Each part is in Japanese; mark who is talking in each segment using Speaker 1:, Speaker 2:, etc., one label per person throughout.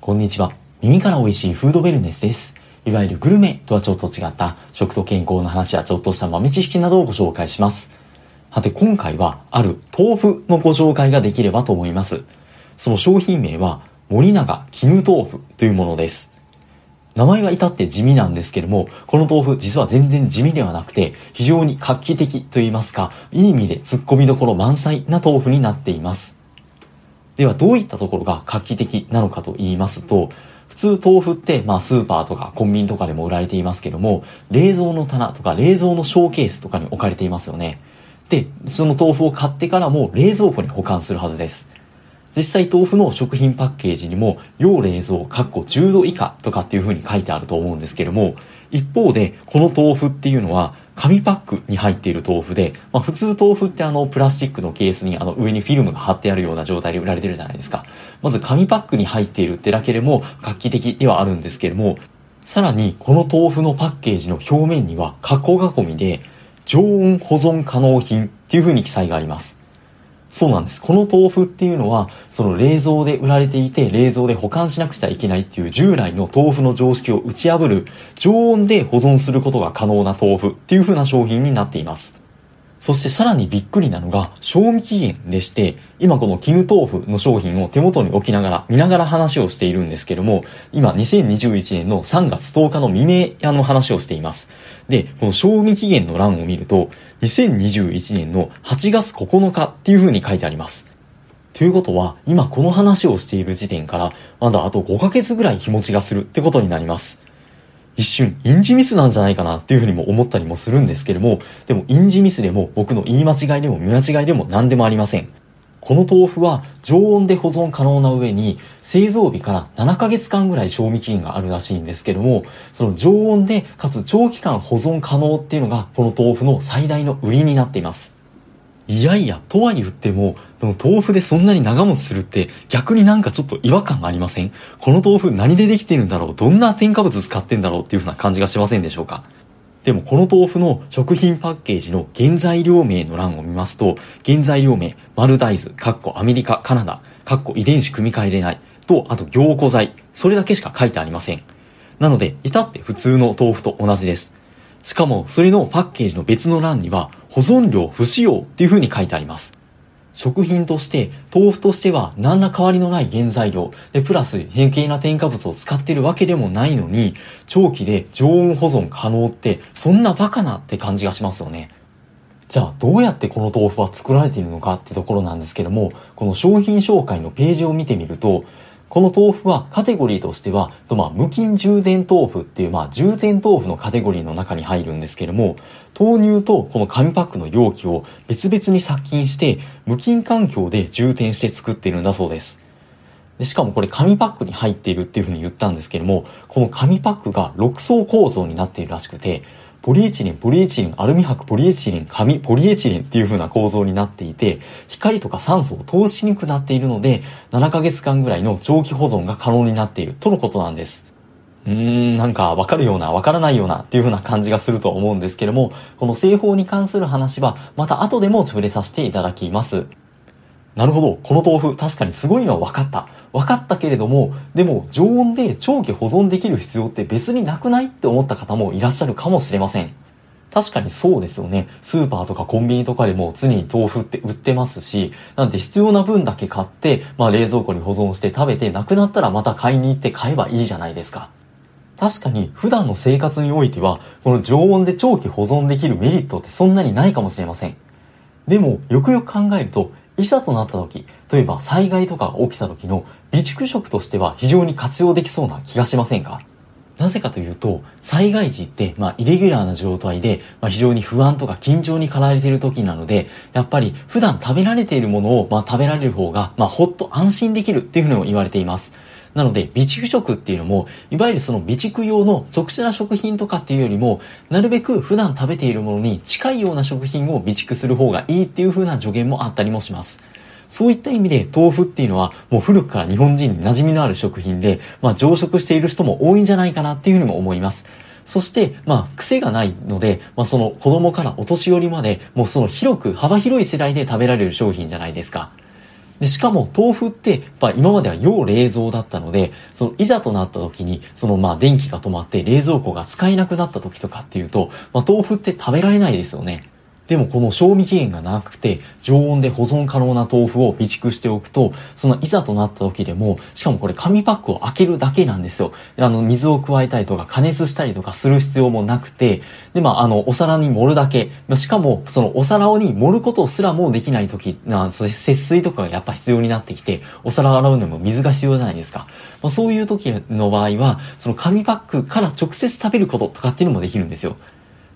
Speaker 1: こんにちは。耳から美味しいフードウェルネスです。いわゆるグルメとはちょっと違った食と健康の話やちょっとした豆知識などをご紹介します。はて今回はある豆腐のご紹介ができればと思います。その商品名は森永絹豆腐というものです。名前は至って地味なんですけども、この豆腐実は全然地味ではなくて、非常に画期的と言いますか、いい意味で突っ込みどころ満載な豆腐になっています。ではどういったところが画期的なのかと言いますと、普通豆腐って、まあスーパーとかコンビニとかでも売られていますけども、冷蔵の棚とか冷蔵のショーケースとかに置かれていますよね。で、その豆腐を買ってからも冷蔵庫に保管するはずです。実際豆腐の食品パッケージにも、要冷蔵、かっこ10度以下とかっていう風に書いてあると思うんですけども、一方で、この豆腐っていうのは、紙パックに入っている豆腐で、まあ普通豆腐ってあの、プラスチックのケースにあの、上にフィルムが貼ってあるような状態で売られてるじゃないですか。まず紙パックに入っているってだけでも画期的ではあるんですけども、さらに、この豆腐のパッケージの表面には、加工囲みで、常温保存可能品っていう風に記載があります。そうなんです。この豆腐っていうのは、その冷蔵で売られていて、冷蔵で保管しなくちゃいけないっていう従来の豆腐の常識を打ち破る、常温で保存することが可能な豆腐っていう風な商品になっています。そしてさらにびっくりなのが、賞味期限でして、今この絹豆腐の商品を手元に置きながら、見ながら話をしているんですけども、今2021年の3月10日の未明あの話をしています。で、この賞味期限の欄を見ると、2021年の8月9日っていう風に書いてあります。ということは、今この話をしている時点から、まだあと5ヶ月ぐらい日持ちがするってことになります。一瞬、インジミスなんじゃないかなっていうふうにも思ったりもするんですけども、でもインジミスでも僕の言い間違いでも見間違いでも何でもありません。この豆腐は常温で保存可能な上に製造日から7ヶ月間ぐらい賞味期限があるらしいんですけども、その常温でかつ長期間保存可能っていうのがこの豆腐の最大の売りになっています。いやいや、とは言っても、でも豆腐でそんなに長持ちするって逆になんかちょっと違和感ありません？この豆腐何でできてるんだろう？どんな添加物使ってんだろう？っていう風な感じがしませんでしょうか？でもこの豆腐の食品パッケージの原材料名の欄を見ますと、原材料名、丸大豆、カッコアメリカ、カナダ、カッコ遺伝子組み換えれない、と、あと凝固剤、それだけしか書いてありません。なので、至って普通の豆腐と同じです。しかも、それのパッケージの別の欄には、保存料不使用っていう風に書いてあります。食品として、豆腐としては何ら変わりのない原材料、で、プラス変形な添加物を使ってるわけでもないのに、長期で常温保存可能って、そんなバカなって感じがしますよね。じゃあ、どうやってこの豆腐は作られているのかってところなんですけども、この商品紹介のページを見てみると、この豆腐はカテゴリーとしては、とまあ、無菌充電豆腐っていう、まあ、充電豆腐のカテゴリーの中に入るんですけども、豆乳とこの紙パックの容器を別々に殺菌して、無菌環境で充填して作っているんだそうです。でしかもこれ紙パックに入っているっていうふうに言ったんですけども、この紙パックが6層構造になっているらしくて、ポリエチレン、ポリエチレン、アルミ箔、ポリエチレン、紙、ポリエチレンっていう風な構造になっていて、光とか酸素を通しにくくなっているので、7ヶ月間ぐらいの長期保存が可能になっているとのことなんです。うーん、なんかわかるような、わからないようなっていう風な感じがすると思うんですけども、この製法に関する話は、また後でも触れさせていただきます。なるほど。この豆腐、確かにすごいのは分かった。分かったけれども、でも常温で長期保存できる必要って別になくないって思った方もいらっしゃるかもしれません。確かにそうですよね。スーパーとかコンビニとかでも常に豆腐って売ってますし、なんで必要な分だけ買って、まあ冷蔵庫に保存して食べてなくなったらまた買いに行って買えばいいじゃないですか。確かに普段の生活においては、この常温で長期保存できるメリットってそんなにないかもしれません。でも、よくよく考えると、いざとなった時、例えば災害とかが起きた時の備蓄食としては非常に活用できそうな気がしませんか？なぜかというと、災害時って、まあ、イレギュラーな状態で、まあ、非常に不安とか緊張に駆られている時なので、やっぱり普段食べられているものを、まあ、食べられる方が、まあ、ほっと安心できるっていうふうにも言われています。なので、備蓄食っていうのも、いわゆるその備蓄用の特殊な食品とかっていうよりも、なるべく普段食べているものに近いような食品を備蓄する方がいいっていう風な助言もあったりもします。そういった意味で豆腐っていうのはもう古くから日本人に馴染みのある食品で、まあ常食している人も多いんじゃないかなっていうふうにも思います。そして、まあ、癖がないので、まあ、その子供からお年寄りまで、もうその広く幅広い世代で食べられる商品じゃないですか。で、しかも豆腐って、まあ今までは要冷蔵だったので、そのいざとなった時に、そのまあ電気が止まって冷蔵庫が使えなくなった時とかっていうと、まあ豆腐って食べられないですよね。でもこの賞味期限がなくて常温で保存可能な豆腐を備蓄しておくと、そのいざとなった時でも、しかもこれ紙パックを開けるだけなんですよ。あの、水を加えたりとか加熱したりとかする必要もなくて、で、まあ、あの、お皿に盛るだけ。しかも、そのお皿に盛ることすらもできない時、な節水とかがやっぱ必要になってきて、お皿洗うのも水が必要じゃないですか。まあ、そういう時の場合は、その紙パックから直接食べることとかっていうのもできるんですよ。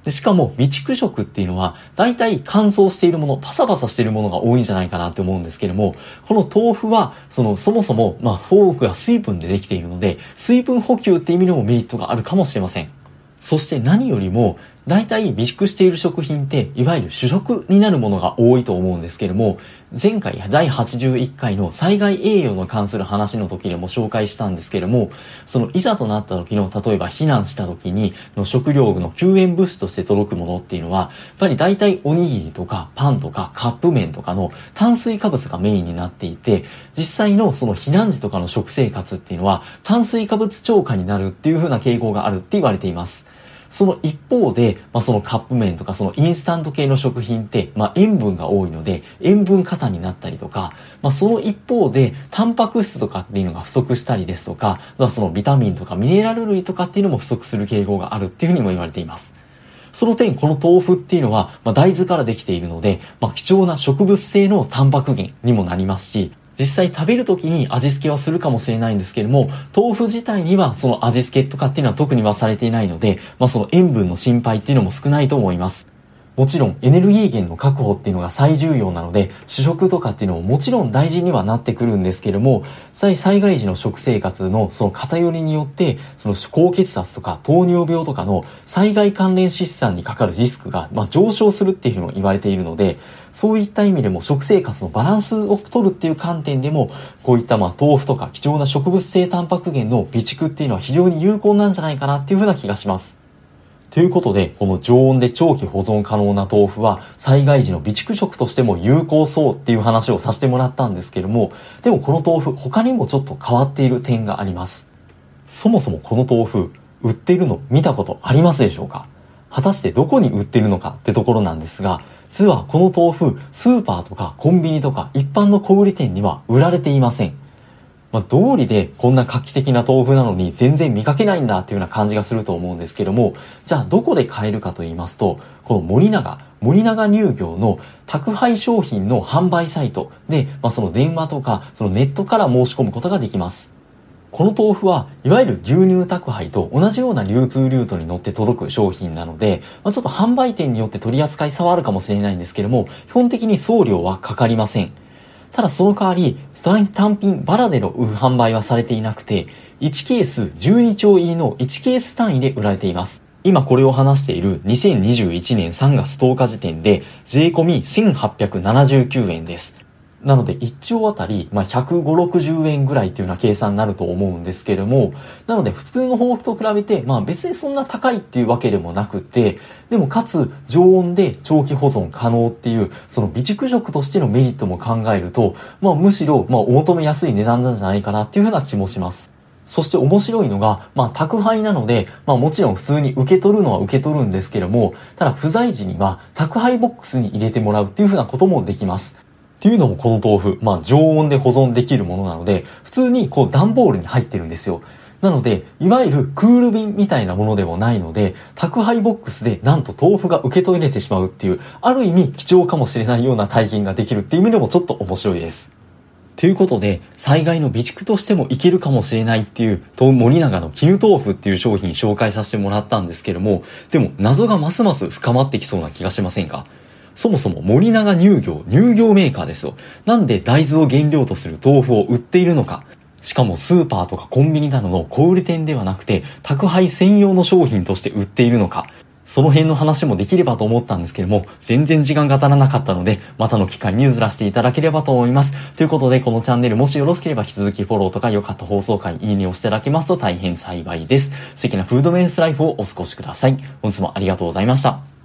Speaker 1: でしかも、備蓄食っていうのは、大体乾燥しているもの、パサパサしているものが多いんじゃないかなって思うんですけども、この豆腐は、その、そもそも、まあ、フォークが水分でできているので、水分補給って意味でもメリットがあるかもしれません。そして何よりも、大体備蓄している食品って、いわゆる主食になるものが多いと思うんですけれども、前回第81回の災害栄養の関する話の時でも紹介したんですけれども、そのいざとなった時の、例えば避難した時に、の食料の救援物資として届くものっていうのは、やっぱり大体おにぎりとかパンとかカップ麺とかの炭水化物がメインになっていて、実際のその避難時とかの食生活っていうのは、炭水化物超過になるっていう風な傾向があるって言われています。その一方で、まあ、そのカップ麺とかそのインスタント系の食品って、まあ、塩分が多いので、塩分過多になったりとか、まあ、その一方で、タンパク質とかっていうのが不足したりですとか、まあ、そのビタミンとかミネラル類とかっていうのも不足する傾向があるっていうふうにも言われています。その点、この豆腐っていうのは、まあ、大豆からできているので、まあ、貴重な植物性のタンパク源にもなりますし、実際食べる時に味付けはするかもしれないんですけれども、豆腐自体にはその味付けとかっていうのは特にはされていないので、まあその塩分の心配っていうのも少ないと思います。もちろんエネルギー源の確保っていうのが最重要なので、主食とかっていうのももちろん大事にはなってくるんですけども、災害時の食生活のその偏りによって、その高血圧とか糖尿病とかの災害関連疾患にかかるリスクが、ま上昇するっていうふうに言われているので、そういった意味でも食生活のバランスを取るっていう観点でも、こういったまあ豆腐とか貴重な植物性タンパク源の備蓄っていうのは非常に有効なんじゃないかなっていうふうな気がします。ということで、この常温で長期保存可能な豆腐は、災害時の備蓄食としても有効そうっていう話をさせてもらったんですけども、でもこの豆腐、他にもちょっと変わっている点があります。そもそもこの豆腐、売ってるの見たことありますでしょうか？果たしてどこに売ってるのかってところなんですが、実はこの豆腐、スーパーとかコンビニとか一般の小売店には売られていません。まあ、道理でこんな画期的な豆腐なのに全然見かけないんだっていうような感じがすると思うんですけども、じゃあどこで買えるかと言いますと、この森永、森永乳業の宅配商品の販売サイトで、まあ、その電話とか、そのネットから申し込むことができます。この豆腐はいわゆる牛乳宅配と同じような流通ルートに乗って届く商品なので、まあ、ちょっと販売店によって取り扱い差はあるかもしれないんですけども、基本的に送料はかかりません。ただその代わり、ストライ単品バラでの販売はされていなくて、1ケース12兆入りの1ケース単位で売られています。今これを話している2021年3月10日時点で税込み1879円です。なので1兆あたり、まあ、150、60円ぐらいっていうような計算になると思うんですけれども、なので普通の豆腐と比べて、まあ別にそんな高いっていうわけでもなくて、でもかつ常温で長期保存可能っていう、その備蓄食としてのメリットも考えると、まあむしろ、まあお求めやすい値段なんじゃないかなっていうふうな気もします。そして面白いのが、まあ宅配なので、まあもちろん普通に受け取るのは受け取るんですけども、ただ不在時には宅配ボックスに入れてもらうっていうふうなこともできます。っていうのもこの豆腐、まあ常温で保存できるものなので、普通にこう段ボールに入ってるんですよ。なので、いわゆるクール便みたいなものでもないので、宅配ボックスでなんと豆腐が受け取れてしまうっていう、ある意味貴重かもしれないような体験ができるっていう意味でもちょっと面白いです。ということで、災害の備蓄としてもいけるかもしれないっていう、森永の絹豆腐っていう商品紹介させてもらったんですけども、でも謎がますます深まってきそうな気がしませんか？そもそも森永乳業、乳業メーカーですよ。なんで大豆を原料とする豆腐を売っているのか。しかもスーパーとかコンビニなどの小売店ではなくて、宅配専用の商品として売っているのか。その辺の話もできればと思ったんですけども、全然時間が足らなかったので、またの機会に譲らせていただければと思います。ということで、このチャンネルもしよろしければ引き続きフォローとか良かった放送回、いいねをしていただけますと大変幸いです。素敵なフードメンスライフをお過ごしください。本日もありがとうございました。